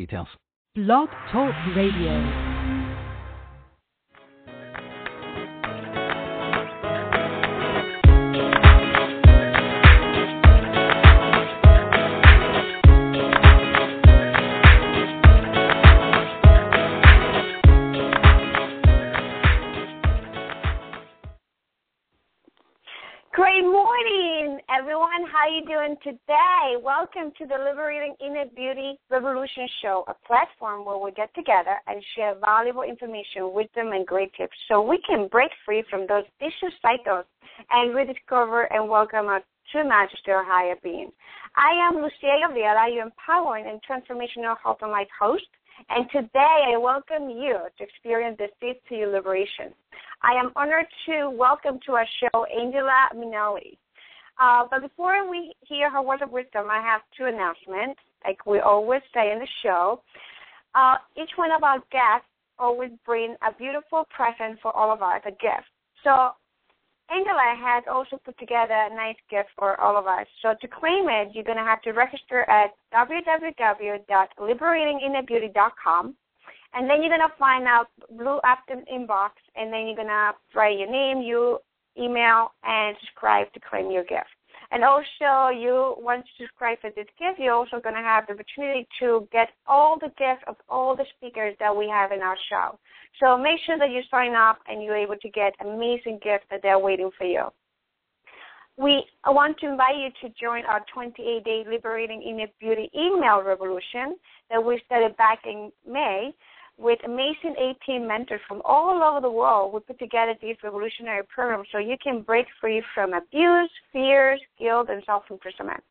details. Blog Talk Radio. Everyone. How are you doing today? Welcome to the Liberating Inner Beauty Revolution Show, a platform where we get together and share valuable information, wisdom, and great tips so we can break free from those vicious cycles and rediscover and welcome our true majesty or higher being. I am Lucia Gabriela, your empowering and transformational health and life host. And today I welcome you to experience the seeds to your liberation. I am honored to welcome to our show Angela Minelli. Uh, but before we hear her words of wisdom, I have two announcements, like we always say in the show. Uh, each one of our guests always bring a beautiful present for all of us, a gift. So Angela has also put together a nice gift for all of us. So to claim it, you're going to have to register at www.liberatinginnerbeauty.com. And then you're going to find out blue opt-in box, and then you're going to write your name, your email, and subscribe to claim your gift. And also, you once you subscribe for this gift, you're also going to have the opportunity to get all the gifts of all the speakers that we have in our show. So make sure that you sign up and you're able to get amazing gifts that they're waiting for you. We want to invite you to join our 28 day Liberating Inner Beauty email revolution that we started back in May with amazing 18 mentors from all over the world. We put together this revolutionary program so you can break free from abuse, fears, guilt, and self imprisonment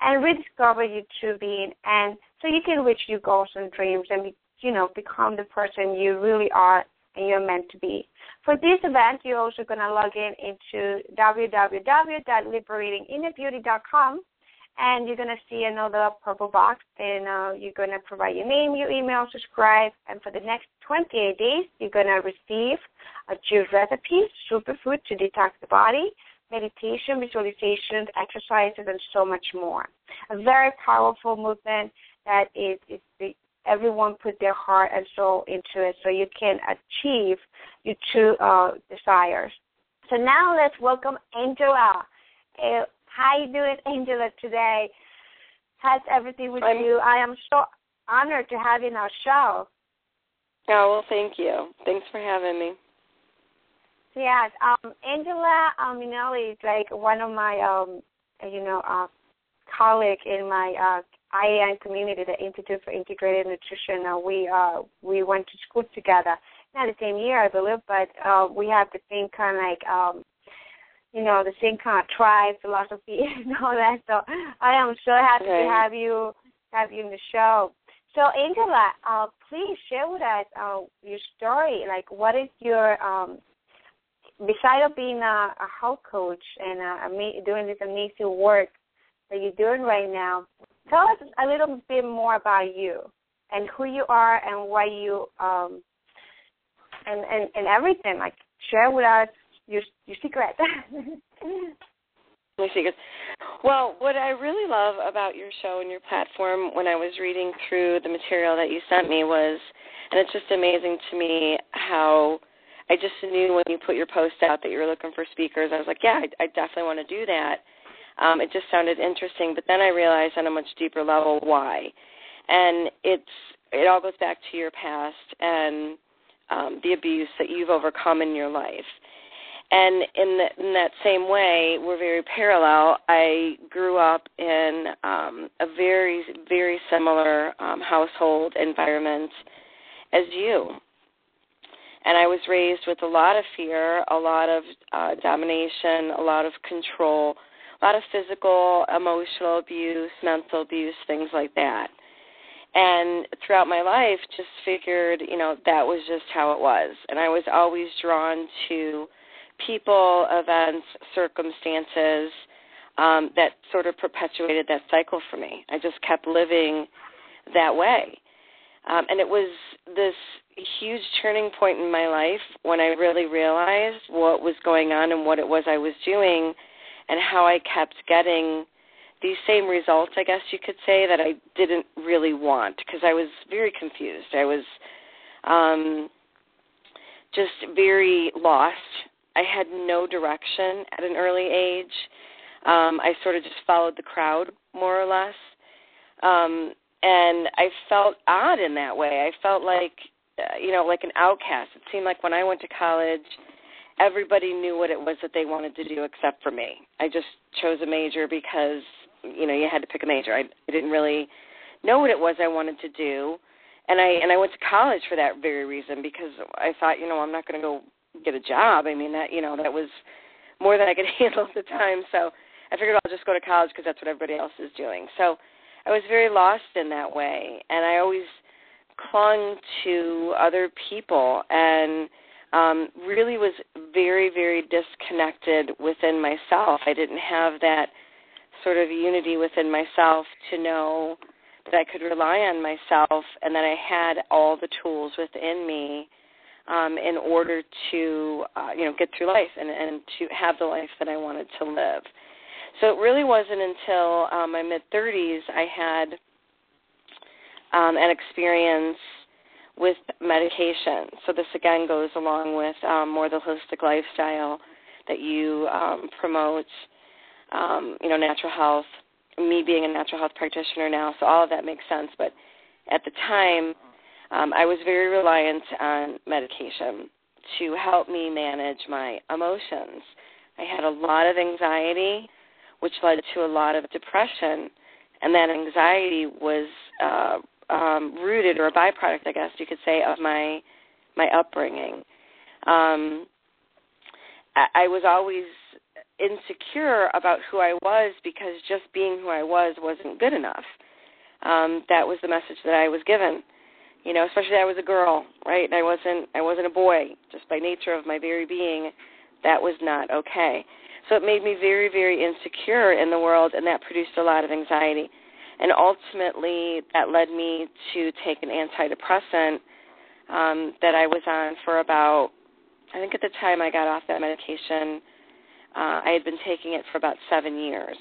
and rediscover your true being and so you can reach your goals and dreams and you know become the person you really are and you're meant to be. For this event, you're also going to log in into www.liberatinginnerbeauty.com and you're going to see another purple box and uh, you're going to provide your name, your email, subscribe, and for the next 28 days, you're going to receive a juice recipe, superfood to detox the body, meditation, visualizations, exercises, and so much more. A very powerful movement that is, is the, everyone put their heart and soul into it so you can achieve your true uh, desires. So now let's welcome Angela. Uh, how you doing, Angela, today? How's everything with I'm, you? I am so honored to have you in our show. Oh, well, thank you. Thanks for having me. Yes, um, Angela um, Minelli is like one of my, um, you know, uh, colleague in my uh, IIN community, the Institute for Integrated Nutrition. Uh, we uh, we went to school together, not the same year, I believe, but uh, we have the same kind of like, um, you know, the same kind of tribe philosophy and all that. So I am so happy okay. to have you have you in the show. So Angela, uh, please share with us uh, your story. Like, what is your um, besides of being a, a health coach and uh, ama- doing this amazing work that you're doing right now, tell us a little bit more about you and who you are and why you um and and and everything. Like, share with us your your secret. My secrets. Well, what I really love about your show and your platform when I was reading through the material that you sent me was, and it's just amazing to me how I just knew when you put your post out that you were looking for speakers. I was like, yeah, I, I definitely want to do that. Um, it just sounded interesting, but then I realized on a much deeper level why, and it's it all goes back to your past and um, the abuse that you've overcome in your life. And in, the, in that same way, we're very parallel. I grew up in um, a very, very similar um, household environment as you. And I was raised with a lot of fear, a lot of uh, domination, a lot of control, a lot of physical, emotional abuse, mental abuse, things like that. and throughout my life just figured you know that was just how it was and i was always drawn to people events circumstances um that sort of perpetuated that cycle for me i just kept living that way um and it was this huge turning point in my life when i really realized what was going on and what it was i was doing and how i kept getting these same results, I guess you could say, that I didn't really want because I was very confused. I was um, just very lost. I had no direction at an early age. Um, I sort of just followed the crowd, more or less. Um, and I felt odd in that way. I felt like, uh, you know, like an outcast. It seemed like when I went to college, everybody knew what it was that they wanted to do except for me. I just chose a major because you know you had to pick a major. I, I didn't really know what it was I wanted to do, and I and I went to college for that very reason because I thought you know I'm not going to go get a job. I mean that you know that was more than I could handle at the time. So I figured I'll just go to college because that's what everybody else is doing. So I was very lost in that way, and I always clung to other people and um really was very very disconnected within myself i didn't have that sort of unity within myself to know that I could rely on myself and that I had all the tools within me um, in order to uh, you know get through life and, and to have the life that I wanted to live. So it really wasn't until um, my mid 30s I had um, an experience with medication. So this again goes along with um, more the holistic lifestyle that you um, promote um, you know, natural health, me being a natural health practitioner now, so all of that makes sense. But at the time, um, I was very reliant on medication to help me manage my emotions. I had a lot of anxiety, which led to a lot of depression, and that anxiety was uh, um, rooted, or a byproduct, I guess you could say, of my my upbringing. Um, I, I was always insecure about who I was because just being who I was wasn't good enough. Um, that was the message that I was given. You know, especially I was a girl, right? I wasn't I wasn't a boy. Just by nature of my very being, that was not okay. So it made me very, very insecure in the world and that produced a lot of anxiety. And ultimately that led me to take an antidepressant um, that I was on for about I think at the time I got off that medication uh, I had been taking it for about seven years.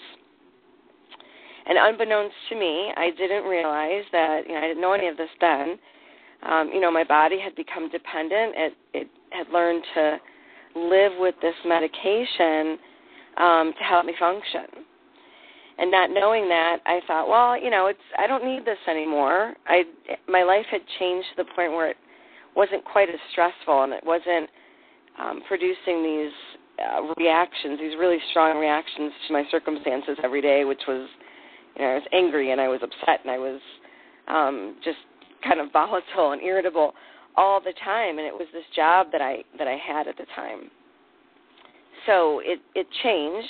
And unbeknownst to me, I didn't realize that, you know, I didn't know any of this then. Um, you know, my body had become dependent. It, it had learned to live with this medication um, to help me function. And not knowing that, I thought, well, you know, it's I don't need this anymore. I my life had changed to the point where it wasn't quite as stressful, and it wasn't um, producing these uh, reactions, these really strong reactions to my circumstances every day, which was, you know, I was angry and I was upset and I was um, just kind of volatile and irritable all the time, and it was this job that I that I had at the time. So it it changed,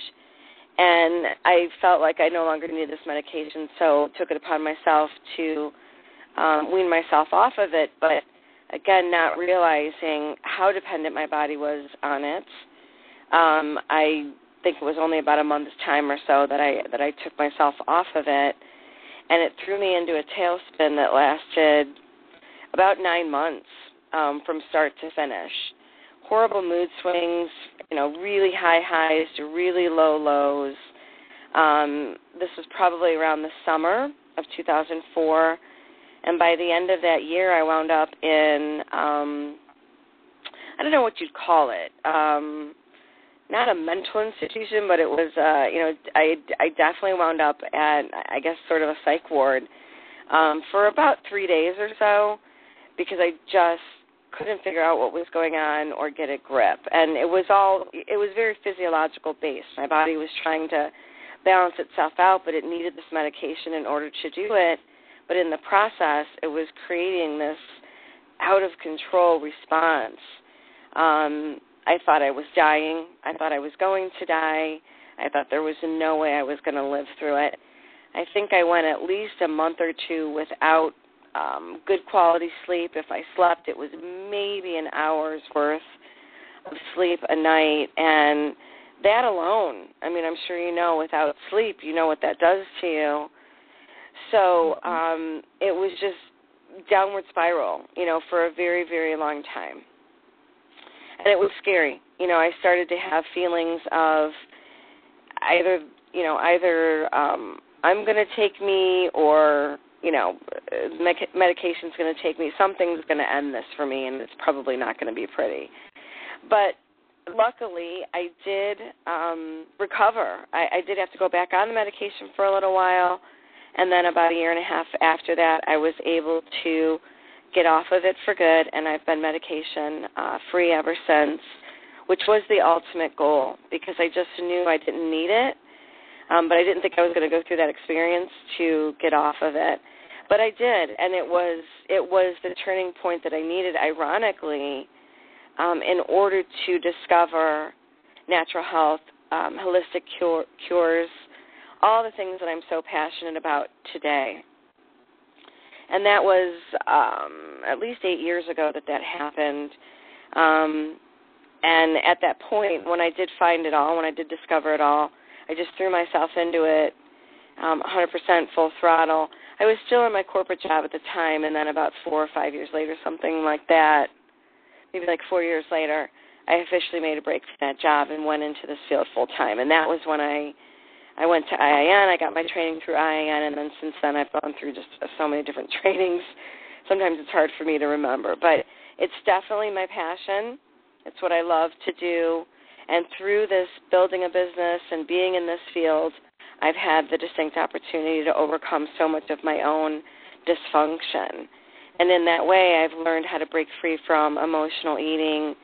and I felt like I no longer needed this medication, so took it upon myself to um, wean myself off of it, but again, not realizing how dependent my body was on it um, I think it was only about a month's time or so that I that I took myself off of it, and it threw me into a tailspin that lasted about nine months um, from start to finish. Horrible mood swings, you know, really high highs to really low lows. Um, this was probably around the summer of 2004, and by the end of that year, I wound up in um, I don't know what you'd call it. Um, not a mental institution, but it was uh, you know I I definitely wound up at I guess sort of a psych ward um, for about three days or so because I just couldn't figure out what was going on or get a grip, and it was all it was very physiological based. My body was trying to balance itself out, but it needed this medication in order to do it. But in the process, it was creating this out of control response. Um, I thought I was dying. I thought I was going to die. I thought there was no way I was going to live through it. I think I went at least a month or two without um, good quality sleep. If I slept, it was maybe an hour's worth of sleep a night, and that alone, I mean, I'm sure you know, without sleep, you know what that does to you. So Mm-hmm. um, it was just downward spiral, you know, for a very, very long time. And it was scary. You know, I started to have feelings of either, you know, either um, I'm going to take me or, you know, medic- medication's going to take me. Something's going to end this for me, and it's probably not going to be pretty. But luckily, I did um, recover. I, I did have to go back on the medication for a little while, and then about a year and a half after that, I was able to get off of it for good, and I've been medication uh, free ever since, which was the ultimate goal because I just knew I didn't need it, um, but I didn't think I was going to go through that experience to get off of it. But I did, and it was it was the turning point that I needed. Ironically, um, in order to discover natural health, um, holistic cure, cures, all the things that I'm so passionate about today. And that was um, at least eight years ago that that happened. Um, and at that point, when I did find it all, when I did discover it all, I just threw myself into it um, 100% full throttle. I was still in my corporate job at the time, and then about four or five years later, something like that, maybe like four years later, I officially made a break from that job and went into this field full time. And that was when I I went to IIN. I got my training through IIN, and then since then I've gone through just uh, so many different trainings. Sometimes it's hard for me to remember, but it's definitely my passion. It's what I love to do. And through this building a business and being in this field, I've had the distinct opportunity to overcome so much of my own dysfunction. And in that way, I've learned how to break free from emotional eating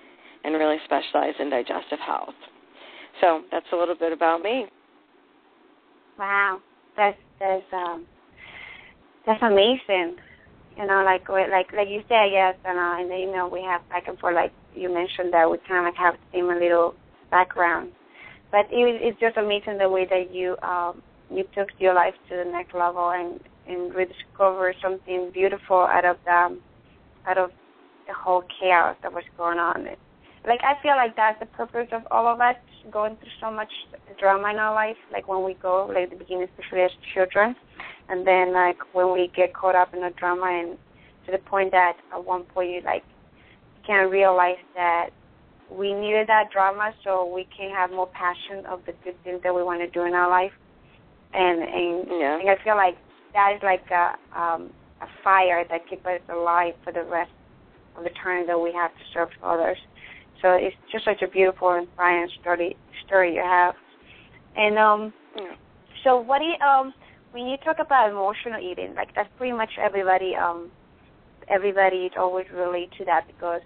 and really specialize in digestive health. So that's a little bit about me. Wow, that's that's um that's amazing. You know, like like like you said, yes, and uh, in the email we have back and forth. Like you mentioned that we kind of have the same little background, but it, it's just amazing the way that you um you took your life to the next level and and rediscover something beautiful out of the out of the whole chaos that was going on. It, like I feel like that's the purpose of all of us going through so much drama in our life. Like when we go, like the beginning, especially as children, and then like when we get caught up in the drama and to the point that at one point you like can't realize that we needed that drama so we can have more passion of the good things that we want to do in our life. And and, Yeah. and I feel like that is like a um a fire that keeps us alive for the rest of the time that we have to serve others. So it's just such a beautiful, and inspiring story story you have. And um, Yeah. so what do you um when you talk about emotional eating, like that's pretty much everybody um everybody always relate to that because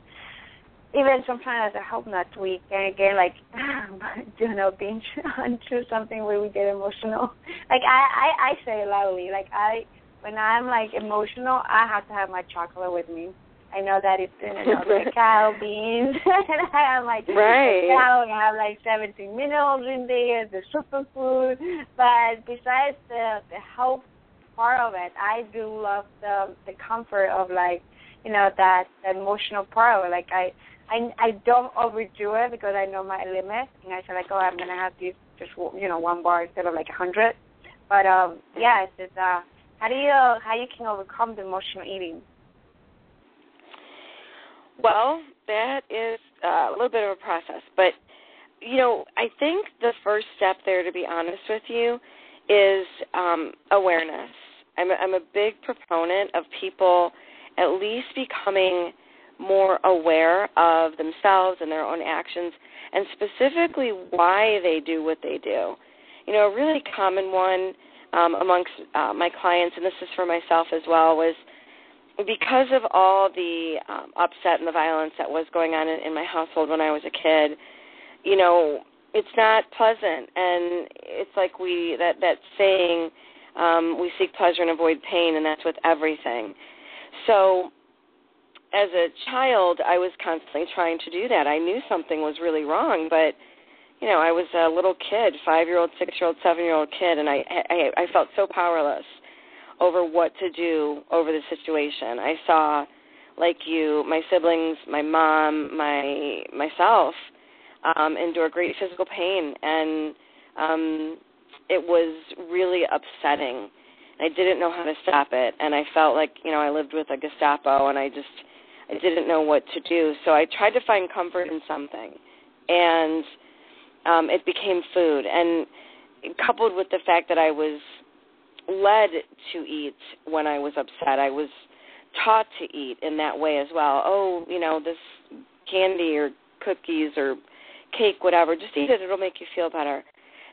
even sometimes a help nut we can again like you know binge onto something where we get emotional. Like I, I I say loudly, like I when I'm like emotional I have to have my chocolate with me. I know that it's in the cacao beans and I have like Right. the cacao and I have like seventeen minerals in there, the superfood. But besides the the health part of it, I do love the the comfort of like you know that, that emotional part of it. Like I I I don't overdo it because I know my limit, and I say like, oh, I'm gonna have these just you know one bar instead of like a hundred. But um, yeah, it's just, uh, how do you how you can overcome the emotional eating? Well, that is uh, a little bit of a process, but you know, I think the first step there, to be honest with you, is um, awareness. I'm a, I'm a big proponent of people at least becoming more aware of themselves and their own actions, and specifically why they do what they do. You know, a really common one um, amongst uh, my clients, and this is for myself as well, was because of all the um, upset and the violence that was going on in, in my household when I was a kid, you know, it's not pleasant, and it's like we that that saying, um, we seek pleasure and avoid pain, and that's with everything. So, as a child, I was constantly trying to do that. I knew something was really wrong, but you know, I was a little kid, five-year-old, six-year-old, seven-year-old kid, and I, I I felt so powerless over what to do over the situation. I saw, like you, my siblings, my mom, my myself, um, endure great physical pain, and um, it was really upsetting. I didn't know how to stop it, and I felt like you know I lived with a Gestapo, and I just I didn't know what to do. So I tried to find comfort in something, and um, it became food. And coupled with the fact that I was led to eat when I was upset, I was taught to eat in that way as well. Oh, you know, this candy or cookies or cake, whatever, just eat it. It'll make you feel better.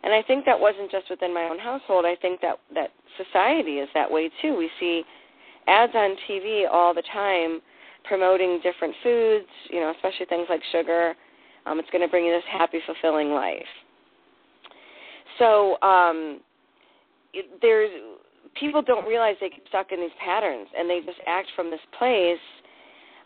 And I think that wasn't just within my own household. I think that that society is that way too. We see ads on TV all the time promoting different foods, you know, especially things like sugar. Um, it's going to bring you this happy, fulfilling life. So um, there's people don't realize they get stuck in these patterns, and they just act from this place.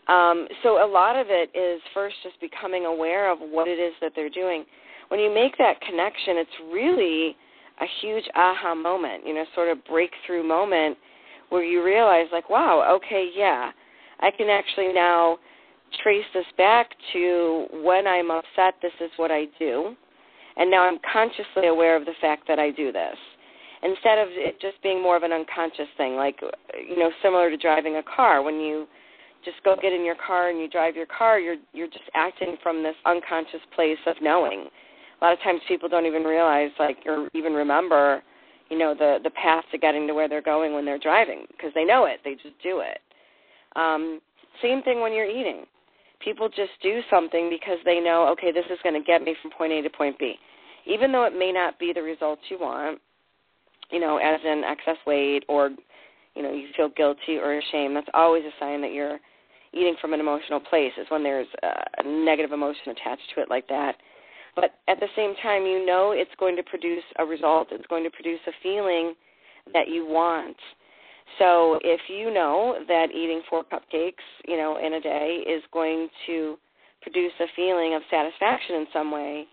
Um, so a lot of it is first just becoming aware of what it is that they're doing. When you make that connection, it's really a huge aha moment, you know, sort of breakthrough moment where you realize, like, wow, okay, yeah, I can actually now trace this back to when I'm upset, this is what I do. And now I'm consciously aware of the fact that I do this. Instead of it just being more of an unconscious thing, like, you know, similar to driving a car. When you just go get in your car and you drive your car, you're you're just acting from this unconscious place of knowing. A lot of times people don't even realize like or even remember, you know, the the path to getting to where they're going when they're driving because they know it. They just do it. Um, same thing when you're eating. People just do something because they know, okay, this is going to get me from point A to point B. Even though it may not be the results you want, you know, as in excess weight or, you know, you feel guilty or ashamed, that's always a sign that you're eating from an emotional place, is when there's a negative emotion attached to it like that. But at the same time, you know it's going to produce a result, it's going to produce a feeling that you want so if you know that eating four cupcakes, you know, in a day is going to produce a feeling of satisfaction in some way,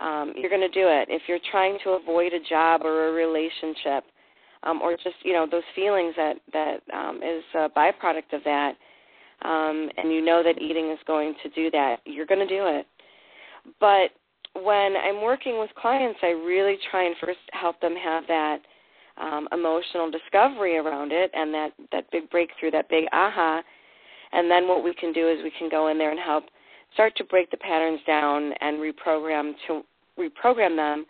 um, you're going to do it. If you're trying to avoid a job or a relationship, um, or just you know those feelings that that um, is a byproduct of that, um, and you know that eating is going to do that, you're going to do it. But when I'm working with clients, I really try and first help them have that um, emotional discovery around it and that that big breakthrough, that big aha. And then what we can do is we can go in there and help start to break the patterns down and reprogram to reprogram them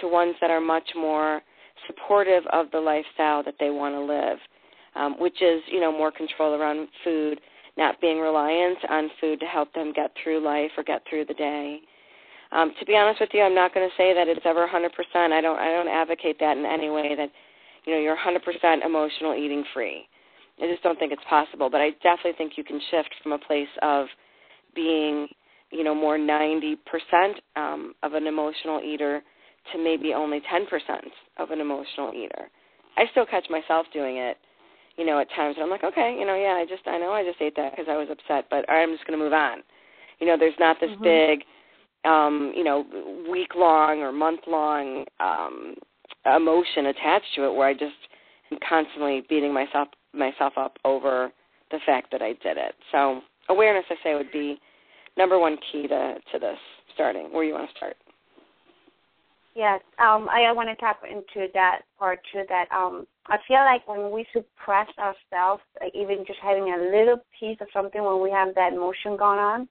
to ones that are much more supportive of the lifestyle that they want to live, um, which is you know more control around food, not being reliant on food to help them get through life or get through the day. Um, to be honest with you, I'm not going to say that it's ever 100%. I don't I don't advocate that in any way that you know you're 100% emotional eating free. I just don't think it's possible, but I definitely think you can shift from a place of being, you know, more 90% um, of an emotional eater to maybe only 10% of an emotional eater. I still catch myself doing it, you know, at times, and I'm like, okay, you know, yeah, I just, I know I just ate that because I was upset, but I'm just going to move on. You know, there's not this mm-hmm. big, um, you know, week long or month long um, emotion attached to it where I just am constantly beating myself myself up over the fact that I did it. So awareness, I say, would be number one key to to this starting. Where you want to start? Yes, um, I, want to tap into that part too. That um, I feel like when we suppress ourselves, like even just having a little piece of something when we have that emotion going on,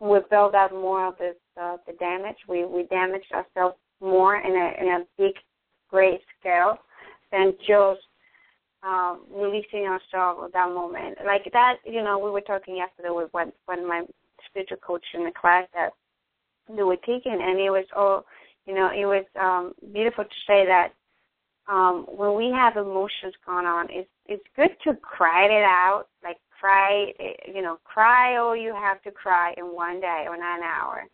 we build up more of this uh, the damage. We we damage ourselves more in a in a big great scale than just um, releasing ourselves at that moment. Like that, you know, we were talking yesterday with when of my spiritual coach in the class that they were taking, and it was all, you know, it was um, beautiful to say that um, when we have emotions going on, it's it's good to cry it out, like cry, you know, cry all you have to cry in one day or nine hour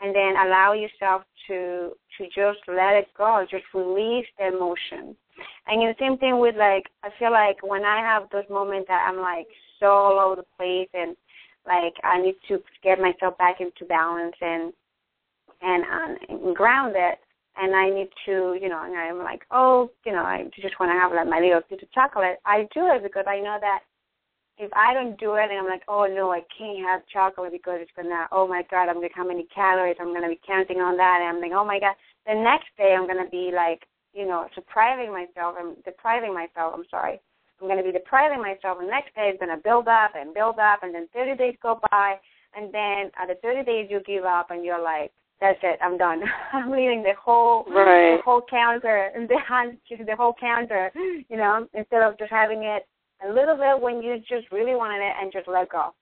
and then allow yourself to to just let it go, just release the emotion. And the same thing with like I feel like when I have those moments that I'm like so all over the place and like I need to get myself back into balance and and um, and grounded. and I need to, you know, and I'm like, oh, you know, I just want to have like my little piece of chocolate. I do it because I know that if I don't do it, and I'm like, oh no, I can't have chocolate because it's gonna, oh my god, I'm gonna how many calories? I'm gonna be counting on that, and I'm like, oh my god. The next day, I'm gonna be like, you know, depriving myself. I'm depriving myself. I'm sorry. I'm gonna be depriving myself. And the next day, it's gonna build up and build up, and then 30 days go by, and then at the 30 days, you give up, and you're like, that's it, I'm done. I'm leaving the whole right. the whole counter and the the whole counter, you know, instead of just having it a little bit when you just really wanted it and just let go.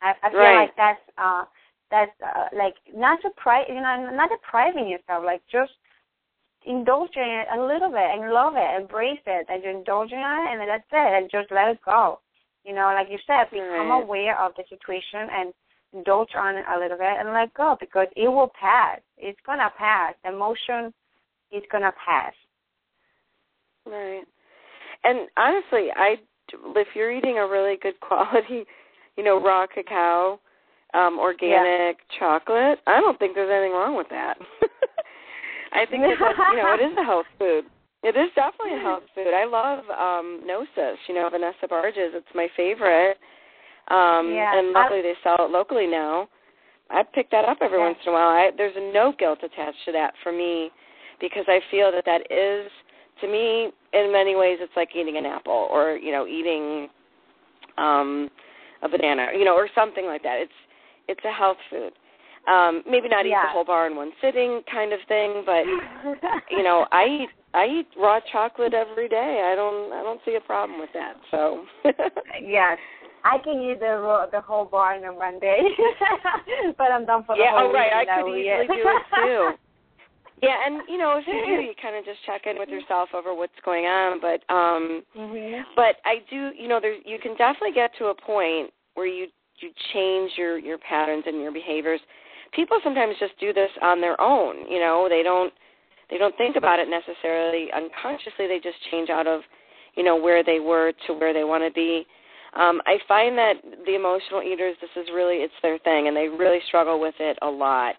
I, I feel right. like that's uh that's uh, like not deprive you know not depriving yourself like just indulging it a little bit and love it, embrace it, and just indulging it, and that's it, and just let it go. You know, like you said, become right. aware of the situation and indulge on it a little bit and let go because it will pass. It's gonna pass. The emotion is gonna pass. Right. And honestly, I if you're eating a really good quality, you know, raw cacao, um, organic yeah. chocolate, I don't think there's anything wrong with that. I think that that's, you know, it is a health food. It is definitely a health food. I love um Gnosis, you know, Vanessa Barg's. It's my favorite. Um, yeah. and luckily I, they sell it locally now. I pick that up every yeah. once in a while. I, there's no guilt attached to that for me because I feel that that is, to me, in many ways, it's like eating an apple or you know eating um, a banana, you know, or something like that. It's it's a health food. Um, maybe not eat yeah. the whole bar in one sitting, kind of thing, but you know, I eat I eat raw chocolate every day. I don't I don't see a problem with that. So yes, I can eat the the whole bar in one day, but I'm done for the yeah, whole oh, right. I could easily do it too. Yeah, and you know, if you do, you kind of just check in with yourself over what's going on. But um, mm-hmm. but I do, you know, there you can definitely get to a point where you you change your your patterns and your behaviors. People sometimes just do this on their own. You know, they don't they don't think about it necessarily unconsciously. They just change out of you know where they were to where they want to be um, I find that the emotional eaters, this is really it's their thing, and they really struggle with it a lot.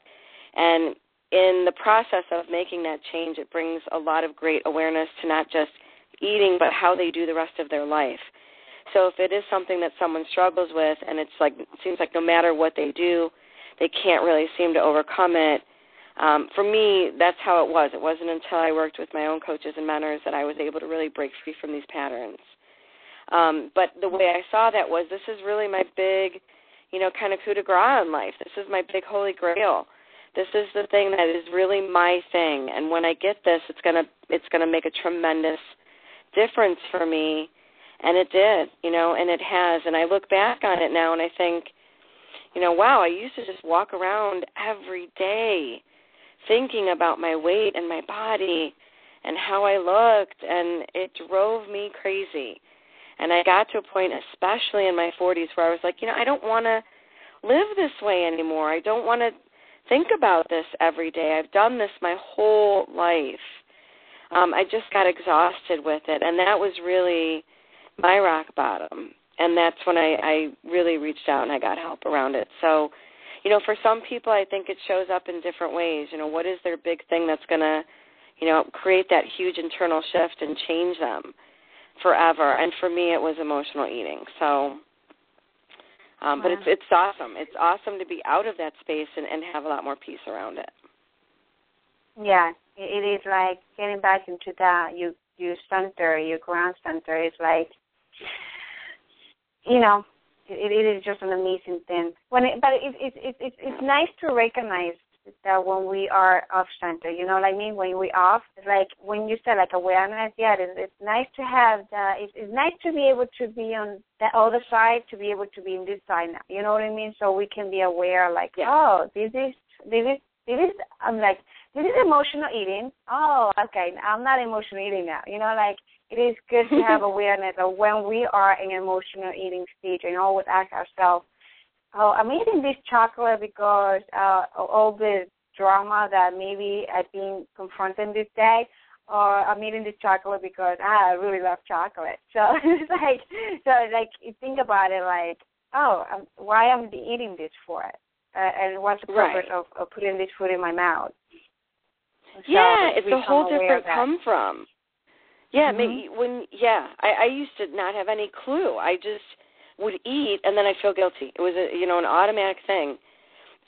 And in the process of making that change, it brings a lot of great awareness to not just eating, but how they do the rest of their life. So if it is something that someone struggles with, and it's like seems like no matter what they do, they can't really seem to overcome it. Um, for me, that's how it was. It wasn't until I worked with my own coaches and mentors that I was able to really break free from these patterns. Um, but the way I saw that was this is really my big, you know, kind of coup de grace in life. This is my big holy grail. This is the thing that is really my thing. And when I get this, it's gonna it's gonna make a tremendous difference for me. And it did, you know, and it has. And I look back on it now and I think, you know, wow, I used to just walk around every day thinking about my weight and my body and how I looked and it drove me crazy. And I got to a point, especially in my 40s, where I was like, you know, I don't want to live this way anymore. I don't want to think about this every day. I've done this my whole life. Um, I just got exhausted with it, and that was really my rock bottom. And that's when I, I really reached out and I got help around it. So, you know, for some people, I think it shows up in different ways. You know, what is their big thing that's going to, you know, create that huge internal shift and change them? forever. And for me, it was emotional eating. So, um, but it's it's awesome. It's awesome to be out of that space and, and have a lot more peace around it. Yeah, it is like getting back into that. You you center, your ground center. It's like, you know, it, it is just an amazing thing. When it, but it, it, it, it, it's nice to recognize that when we are off center, you know what I mean? When we off, like when you say like awareness, yeah, it's, it's nice to have the. It's, it's nice to be able to be on the other side, to be able to be in this side now. You know what I mean? So we can be aware, like, yeah. oh, this is this is this is. I'm like, this is emotional eating. Oh, okay, I'm not emotional eating now. You know, like it is good to have awareness of when we are in emotional eating stage and always ask ourselves oh, I'm eating this chocolate because uh, all the drama that maybe I've been confronting this day, or I'm eating this chocolate because ah, I really love chocolate. So it's like, so like you think about it, like, oh, I'm, why am I eating this for? Uh, and what's the purpose right. of, of putting this food in my mouth? yeah, it's a whole different come from. Yeah, mm-hmm. maybe when yeah, I, I used to not have any clue. I just would eat and then I feel guilty. It was a you know an automatic thing,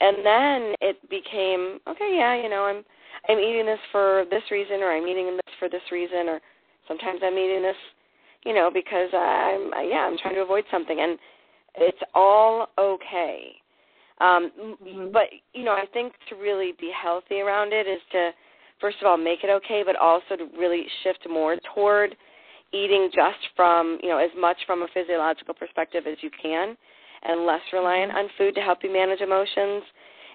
and then it became okay. Yeah, you know I'm I'm eating this for this reason, or I'm eating this for this reason, or sometimes I'm eating this, you know, because I'm yeah I'm trying to avoid something, and it's all okay. Um, mm-hmm. But you know, I think to really be healthy around it is to first of all make it okay, but also to really shift more toward eating just from you know as much from a physiological perspective as you can, and less reliant mm-hmm. on food to help you manage emotions.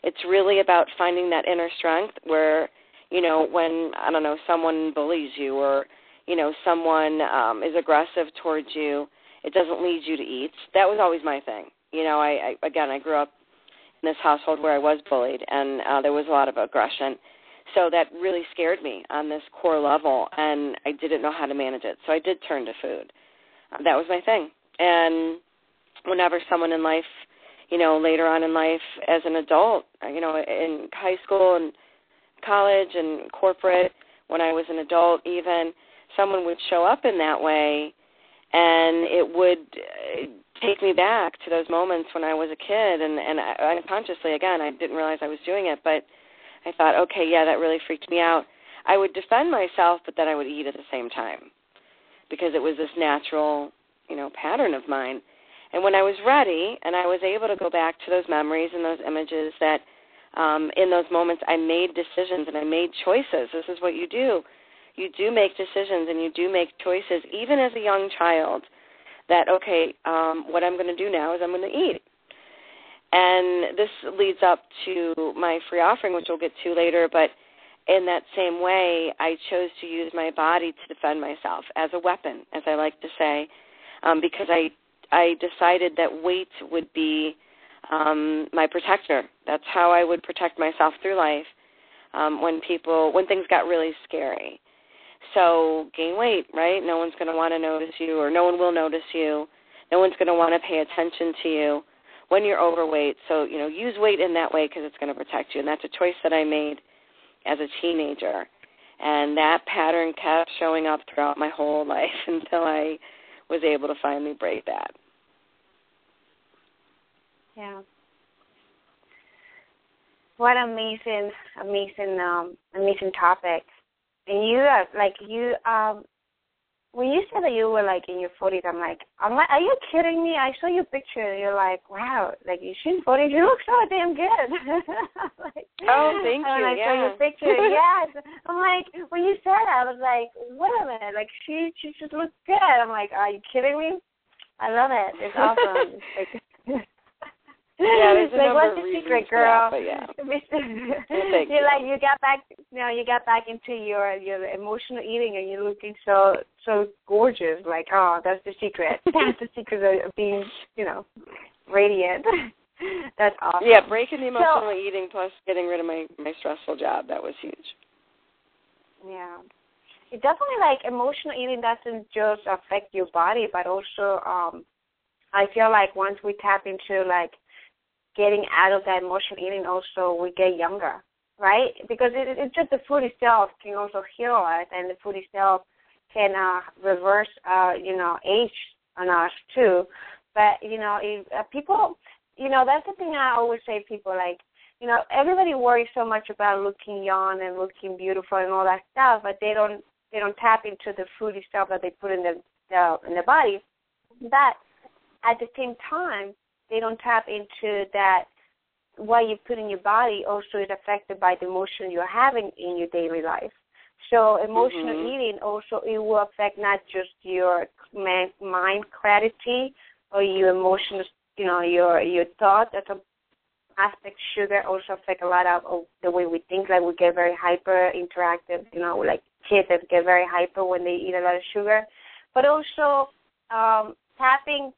It's really about finding that inner strength where you know when I don't know someone bullies you or you know someone um, is aggressive towards you, it doesn't lead you to eat. That was always my thing. You know, I, I again I grew up in this household where I was bullied, and uh, there was a lot of aggression. So that really scared me on this core level, and I didn't know how to manage it. So I did turn to food. That was my thing. And whenever someone in life, you know, later on in life as an adult, you know, in high school and college and corporate, when I was an adult, even someone would show up in that way, and it would uh, take me back to those moments when I was a kid, and and I, unconsciously, again, I didn't realize I was doing it, but I thought, okay, yeah, that really freaked me out. I would defend myself, but then I would eat at the same time because it was this natural, you know, pattern of mine. And when I was ready and I was able to go back to those memories and those images that um, in those moments I made decisions and I made choices. This is what you do. You do make decisions and you do make choices, even as a young child, that, okay, um, what I'm going to do now is I'm going to eat. And this leads up to my free offering, which we'll get to later, but in that same way, I chose to use my body to defend myself as a weapon, as I like to say, um, because I I decided that weight would be um, my protector. That's how I would protect myself through life um, when people when things got really scary. So gain weight, right? No one's going to want to notice you, or no one will notice you. No one's going to want to pay attention to you when you're overweight. So you know, use weight in that way because it's going to protect you, and that's a choice that I made as a teenager. And that pattern kept showing up throughout my whole life until I was able to finally break that. Yeah. What amazing, amazing, um, amazing topic. And you are like you um when you said that you were like in your forties, I'm like, I'm like, are you kidding me? I saw your picture. And you're like, wow, like you are in forties, you look so damn good. like, oh, thank you. And I yeah. saw your picture. yes, I'm like, when you said that, I was like, wait a minute, like she, she just looks good. I'm like, are you kidding me? I love it. It's awesome. it's like, yeah, there's like, what's the secret, girl? That, but yeah. you're like you got back, you know, you got back into your your emotional eating, and you're looking so so gorgeous. Like, oh, that's the secret. that's the secret of being, you know, radiant. that's awesome. Yeah, breaking the emotional so, eating plus getting rid of my my stressful job. That was huge. Yeah. It definitely like emotional eating doesn't just affect your body, but also um I feel like once we tap into like getting out of that emotional eating also we get younger right? Because it, it's just the food itself can also heal us and the food itself can uh reverse uh you know age on us too. But you know if uh, people you know that's the thing i always say people like you know everybody worries so much about looking young and looking beautiful and all that stuff but they don't they don't tap into the food itself that they put in the, the in the body. But at the same time they don't tap into that what you put in your body also is affected by the emotion you're having in your daily life. So emotional mm-hmm. eating also it will affect not just your mind clarity or your emotions, you know, your your thought. That's a aspect. Sugar also affect a lot of, of the way we think. Like we get very hyper interactive. You know, like kids that get very hyper when they eat a lot of sugar. But also um, tapping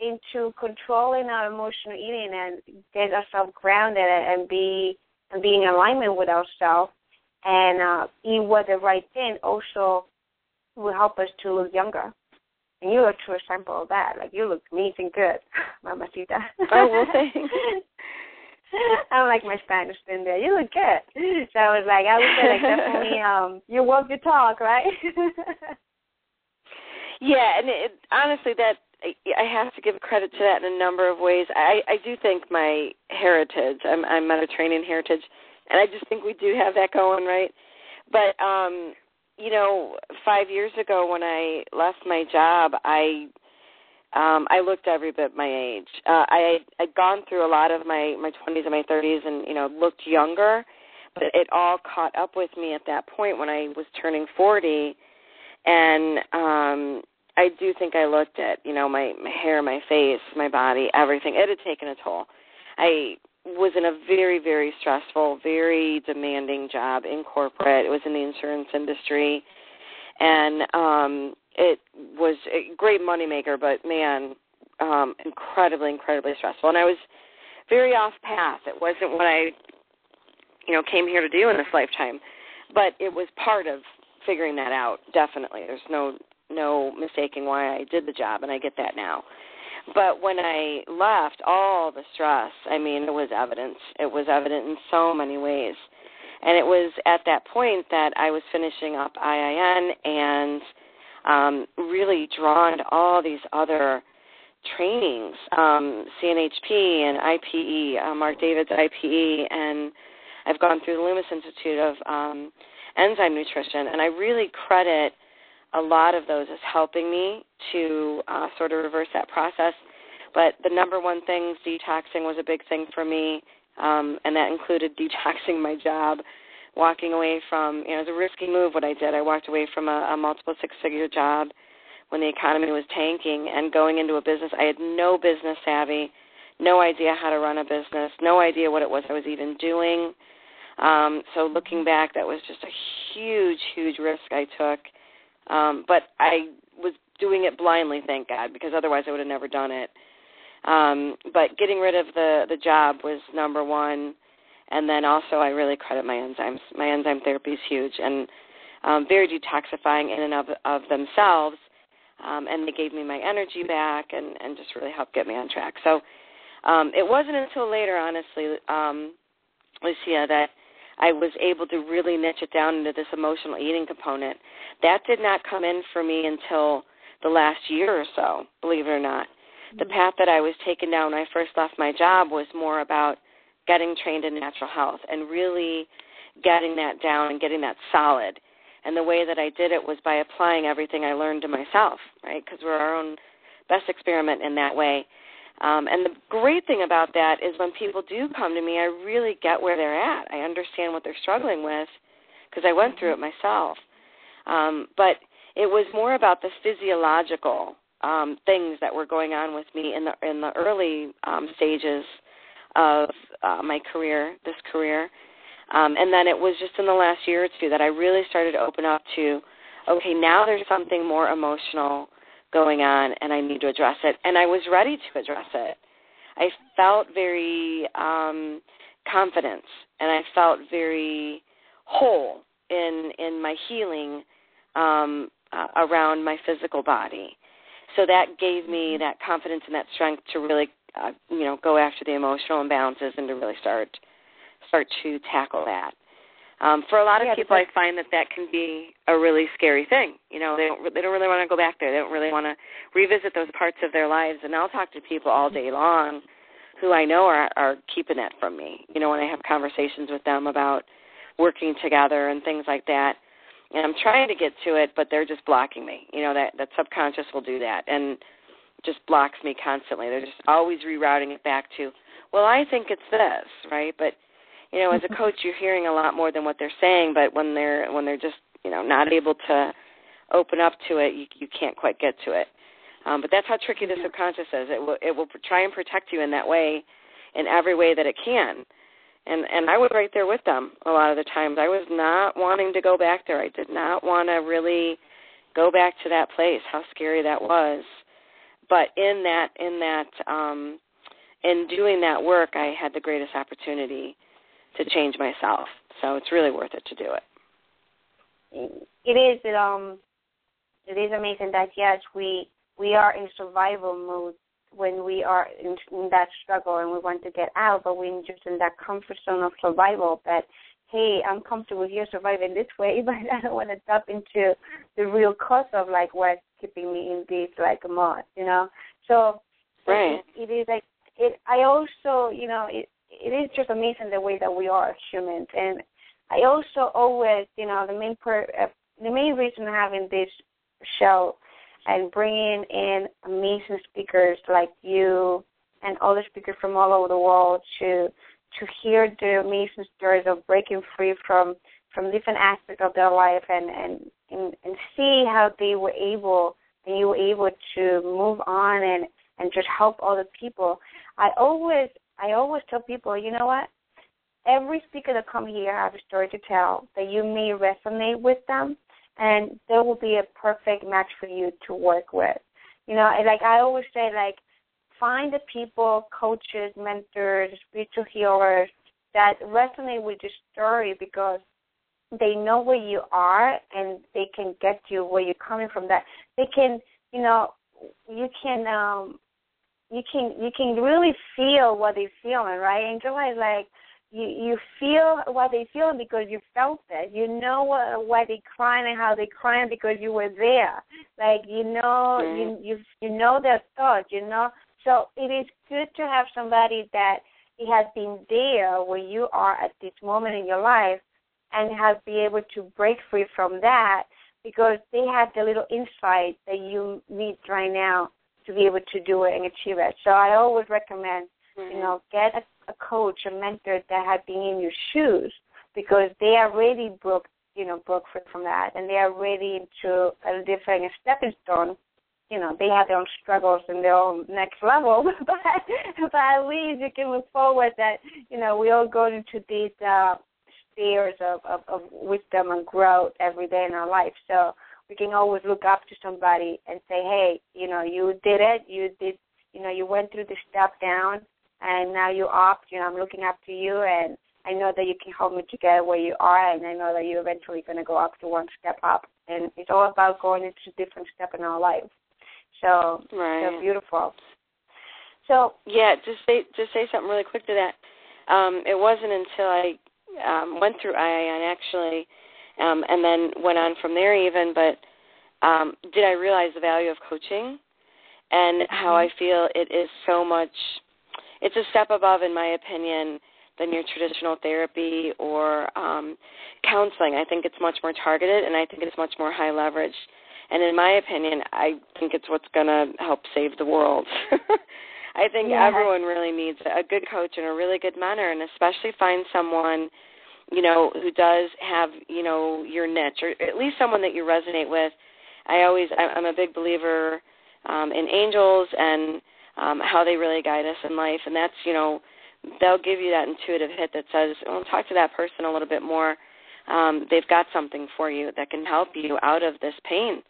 into controlling our emotional eating and get ourselves grounded and be and being in alignment with ourselves and uh, eat what the right thing also will help us to look younger. And you're a true example of that. Like you look amazing good, Mamacita. oh well, thanks. I don't like my Spanish in there. You look good. So I was like, I would say like definitely um you walk your talk, right? yeah, and it, honestly, that I have to give credit to that in a number of ways. I I do think my heritage. I'm I'm Mediterranean heritage, and I just think we do have that going, right? But um, you know, five years ago when I left my job, I um I looked every bit my age. Uh I I'd gone through a lot of my my 20s and my 30s and you know looked younger, but it all caught up with me at that point when I was turning 40 and um I do think I looked at, you know, my my hair, my face, my body, everything. It had taken a toll. I was in a very very stressful, very demanding job in corporate. It was in the insurance industry. And um it was a great moneymaker, but man, um incredibly incredibly stressful. And I was very off path. It wasn't what I you know came here to do in this lifetime. But it was part of figuring that out, definitely. There's no no mistaking why I did the job, and I get that now. But when I left, all the stress, I mean, it was evident. It was evident in so many ways. And it was at that point that I was finishing up IIN and um, really drawn to all these other trainings, um, CNHP and IPE, uh, Marc David's IPE, and I've gone through the Loomis Institute of um, Enzyme Nutrition, and I really credit – a lot of those is helping me to uh, sort of reverse that process. But the number one thing, detoxing was a big thing for me, um, and that included detoxing my job, walking away from, you know, it was a risky move what I did. I walked away from a, a multiple six figure job when the economy was tanking and going into a business. I had no business savvy, no idea how to run a business, no idea what it was I was even doing. Um, so looking back, that was just a huge, huge risk I took um, but I was doing it blindly, thank God, because otherwise I would have never done it. Um, but getting rid of the the job was number one, and then also I really credit my enzymes. My enzyme therapy is huge and um, very detoxifying in and of of themselves. Um, and they gave me my energy back and and just really helped get me on track. So um, it wasn't until later, honestly, um, Lucia, that I was able to really niche it down into this emotional eating component. That did not come in for me until the last year or so, believe it or not. The mm-hmm. path that I was taken down when I first left my job was more about getting trained in natural health and really getting that down and getting that solid. And the way that I did it was by applying everything I learned to myself, right? Because we're our own best experiment in that way. Um, and the great thing about that is when people do come to me, I really get where they're at. I understand what they're struggling with because I went through it myself. Um, but it was more about the physiological um, things that were going on with me in the in the early um, stages of uh, my career, this career, um, and then it was just in the last year or two that I really started to open up to, okay, now there's something more emotional going on and I need to address it. And I was ready to address it. I felt very um, confident and I felt very whole in in my healing um, uh, around my physical body. So that gave me mm-hmm. that confidence and that strength to really, uh, you know, go after the emotional imbalances and to really start start to tackle that. Um, for a lot of yeah, people, I find that that can be a really scary thing. You know, they don't they don't really want to go back there. They don't really want to revisit those parts of their lives. And I'll talk to people all day long who I know are are keeping that from me. You know, when I have conversations with them about working together and things like that. And I'm trying to get to it, but they're just blocking me. You know, that that subconscious will do that and just blocks me constantly. They're just always rerouting it back to, well, I think it's this, right? But you know, as a coach, you're hearing a lot more than what they're saying. But when they're when they're just you know not able to open up to it, you you can't quite get to it. Um, but that's how tricky the subconscious is. It will it will try and protect you in that way, in every way that it can. And and I was right there with them a lot of the times. I was not wanting to go back there. I did not want to really go back to that place. How scary that was. But in that in that um, in doing that work, I had the greatest opportunity to change myself. So it's really worth it to do it. It is It um it is amazing that yes we we are in survival mode when we are in, in that struggle and we want to get out, but we're just in that comfort zone of survival. That hey, I'm comfortable here surviving this way, but I don't want to tap into the real cause of like what's keeping me in this like mud, you know. So right. it, it is like it. I also, you know, it it is just amazing the way that we are humans, and I also always, you know, the main per, uh, the main reason having this show and bringing in amazing speakers like you and other speakers from all over the world to to hear the amazing stories of breaking free from from different aspects of their life and and and, and see how they were able and you were able to move on and and just help other people. I always I always tell people, you know what? Every speaker that come here have a story to tell that you may resonate with them and there will be a perfect match for you to work with. You know, like I always say like find the people, coaches, mentors, spiritual healers that resonate with your story because they know where you are and they can get you where you're coming from that they can you know you can um you can you can really feel what they're feeling right? Angela is like you you feel what they feel because you felt it. You know what why they crying and how they're crying because you were there. Like you know mm-hmm. you you you know their thoughts you know? So it is good to have somebody that it has been there where you are at this moment in your life and has be able to break free from that because they have the little insight that you need right now to be able to do it and achieve it. So I always recommend, mm-hmm. you know, get a, a coach, a mentor that has been in your shoes because they are already broke, you know, broke free from that and they are ready to a different stepping stone you know they have their own struggles and their own next level but but at least you can look forward that you know we all go into these uh spheres of, of of wisdom and growth every day in our life so we can always look up to somebody and say hey you know you did it you did you know you went through the step down and now you're up you know i'm looking up to you and I know that you can help me to get where you are, and I know that you're eventually going to go up to one step up. And it's all about going into different step in our life. So right. so beautiful. So yeah, just say just say something really quick to that. Um, it wasn't until I um, went through IIN actually, um, and then went on from there even. But um, did I realize the value of coaching and how mm-hmm. I feel it is so much. It's a step above, in my opinion, than your traditional therapy or um, counseling. I think it's much more targeted, and I think it's much more high leverage. And in my opinion, I think it's what's going to help save the world. I think yeah. everyone really needs a good coach and a really good mentor, and especially find someone, you know, who does have, you know, your niche, or at least someone that you resonate with. I always, I'm a big believer um, in angels and um, how they really guide us in life, and that's, you know, they'll give you that intuitive hit that says, "Well, talk to that person a little bit more." Um, they've got something for you that can help you out of this pain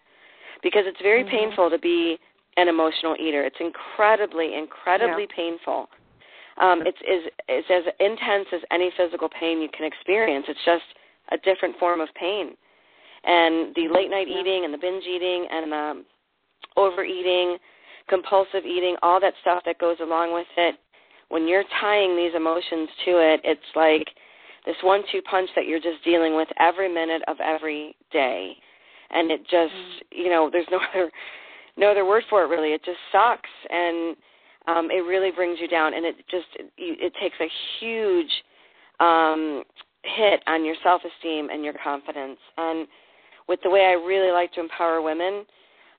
because it's very mm-hmm. painful to be an emotional eater. It's incredibly, incredibly yeah. painful. Um, it's, is, it's as intense as any physical pain you can experience. It's just a different form of pain. And the late night eating and the binge eating and the overeating, compulsive eating, all that stuff that goes along with it, when you're tying these emotions to it, it's like this one two punch that you're just dealing with every minute of every day. And it just you know there's no other no other word for it really. It just sucks. And um it really brings you down and it just it, it takes a huge um hit on your self esteem and your confidence and with the way I really like to empower women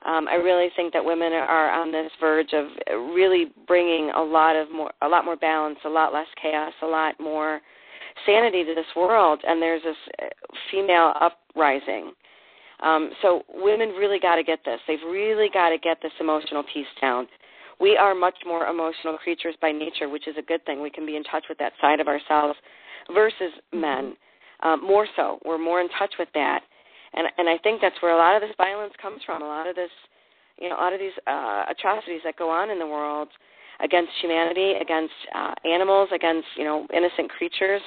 um, I really think that women are on this verge of really bringing a lot of more, a lot more balance, a lot less chaos, a lot more sanity to this world. And there's this uh, female uprising um, so women really got to get this. They've really got to get this emotional piece down. We are much more emotional creatures by nature, which is a good thing. We can be in touch with that side of ourselves versus mm-hmm. men. Um, more so, we're more in touch with that, and and I think that's where a lot of this violence comes from. A lot of this, you know, a lot of these uh, atrocities that go on in the world against humanity, against uh, animals, against you know innocent creatures.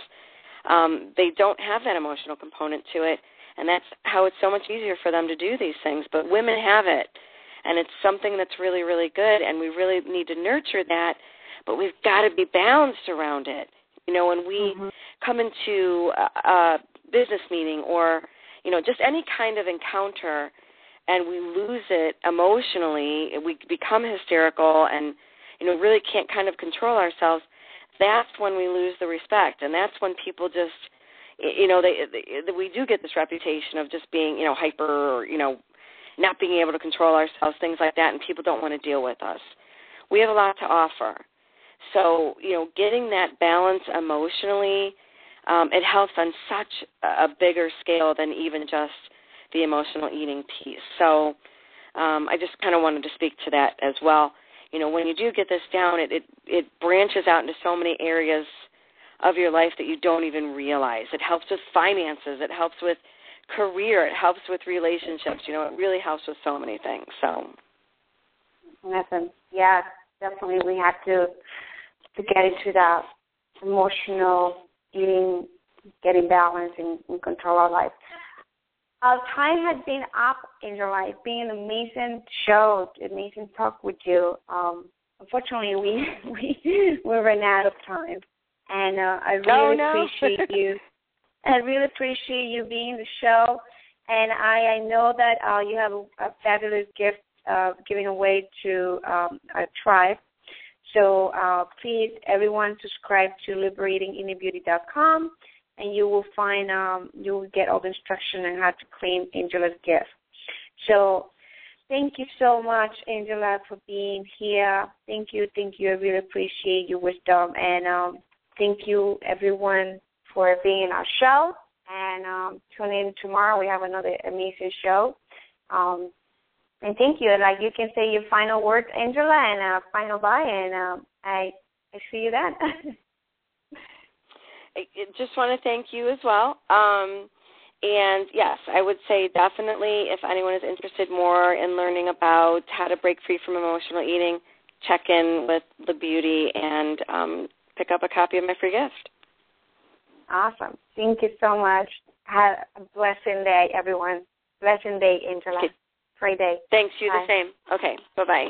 Um, they don't have that emotional component to it and that's how it's so much easier for them to do these things. But women have it, and it's something that's really really good and we really need to nurture that but we've got to be balanced around it you know when we Mhm. come into a, a business meeting or you know just any kind of encounter and we lose it emotionally we become hysterical and you know really can't kind of control ourselves that's when we lose the respect and that's when people just you know they, they we do get this reputation of just being you know hyper or you know not being able to control ourselves things like that and people don't want to deal with us. We have a lot to offer. So you know getting that balance emotionally um, it helps on such a bigger scale than even just the emotional eating piece. So um, i just kind of wanted to speak to that as well. You know when you do get this down it, it it branches out into so many areas of your life that you don't even realize. It helps with finances. It helps with career it helps with relationships you know it really helps with so many things so Listen, yeah, definitely we have to to get into that emotional eating, getting balanced and, and control our life. Our time has been up in your life. Being an amazing show, amazing talk with you. Um, unfortunately, we we we ran out of time, and uh, I really Oh, no. appreciate you. I really appreciate you being in the show, and I I know that uh, you have a, a fabulous gift uh, giving away to um, our tribe. So uh, please, everyone, subscribe to liberatinginnerbeauty.com, and you will find um, you will get all the instruction on how to claim Angela's gift. So thank you so much, Angela, for being here. Thank you, thank you. I really appreciate your wisdom, and um, thank you, everyone, for being in our show. And um, tune in tomorrow. We have another amazing show. Um, and thank you. Like you can say your final words, Angela, and uh, final bye. And um, I I see you then. I I just want to thank you as well. Um, and yes, I would say definitely if anyone is interested more in learning about how to break free from emotional eating, check in with the beauty and um, pick up a copy of my free gift. Awesome. Thank you so much. Have a blessing day, everyone. Blessing day, Angela. Okay. Great day. Thanks. You the same. Okay. Bye bye.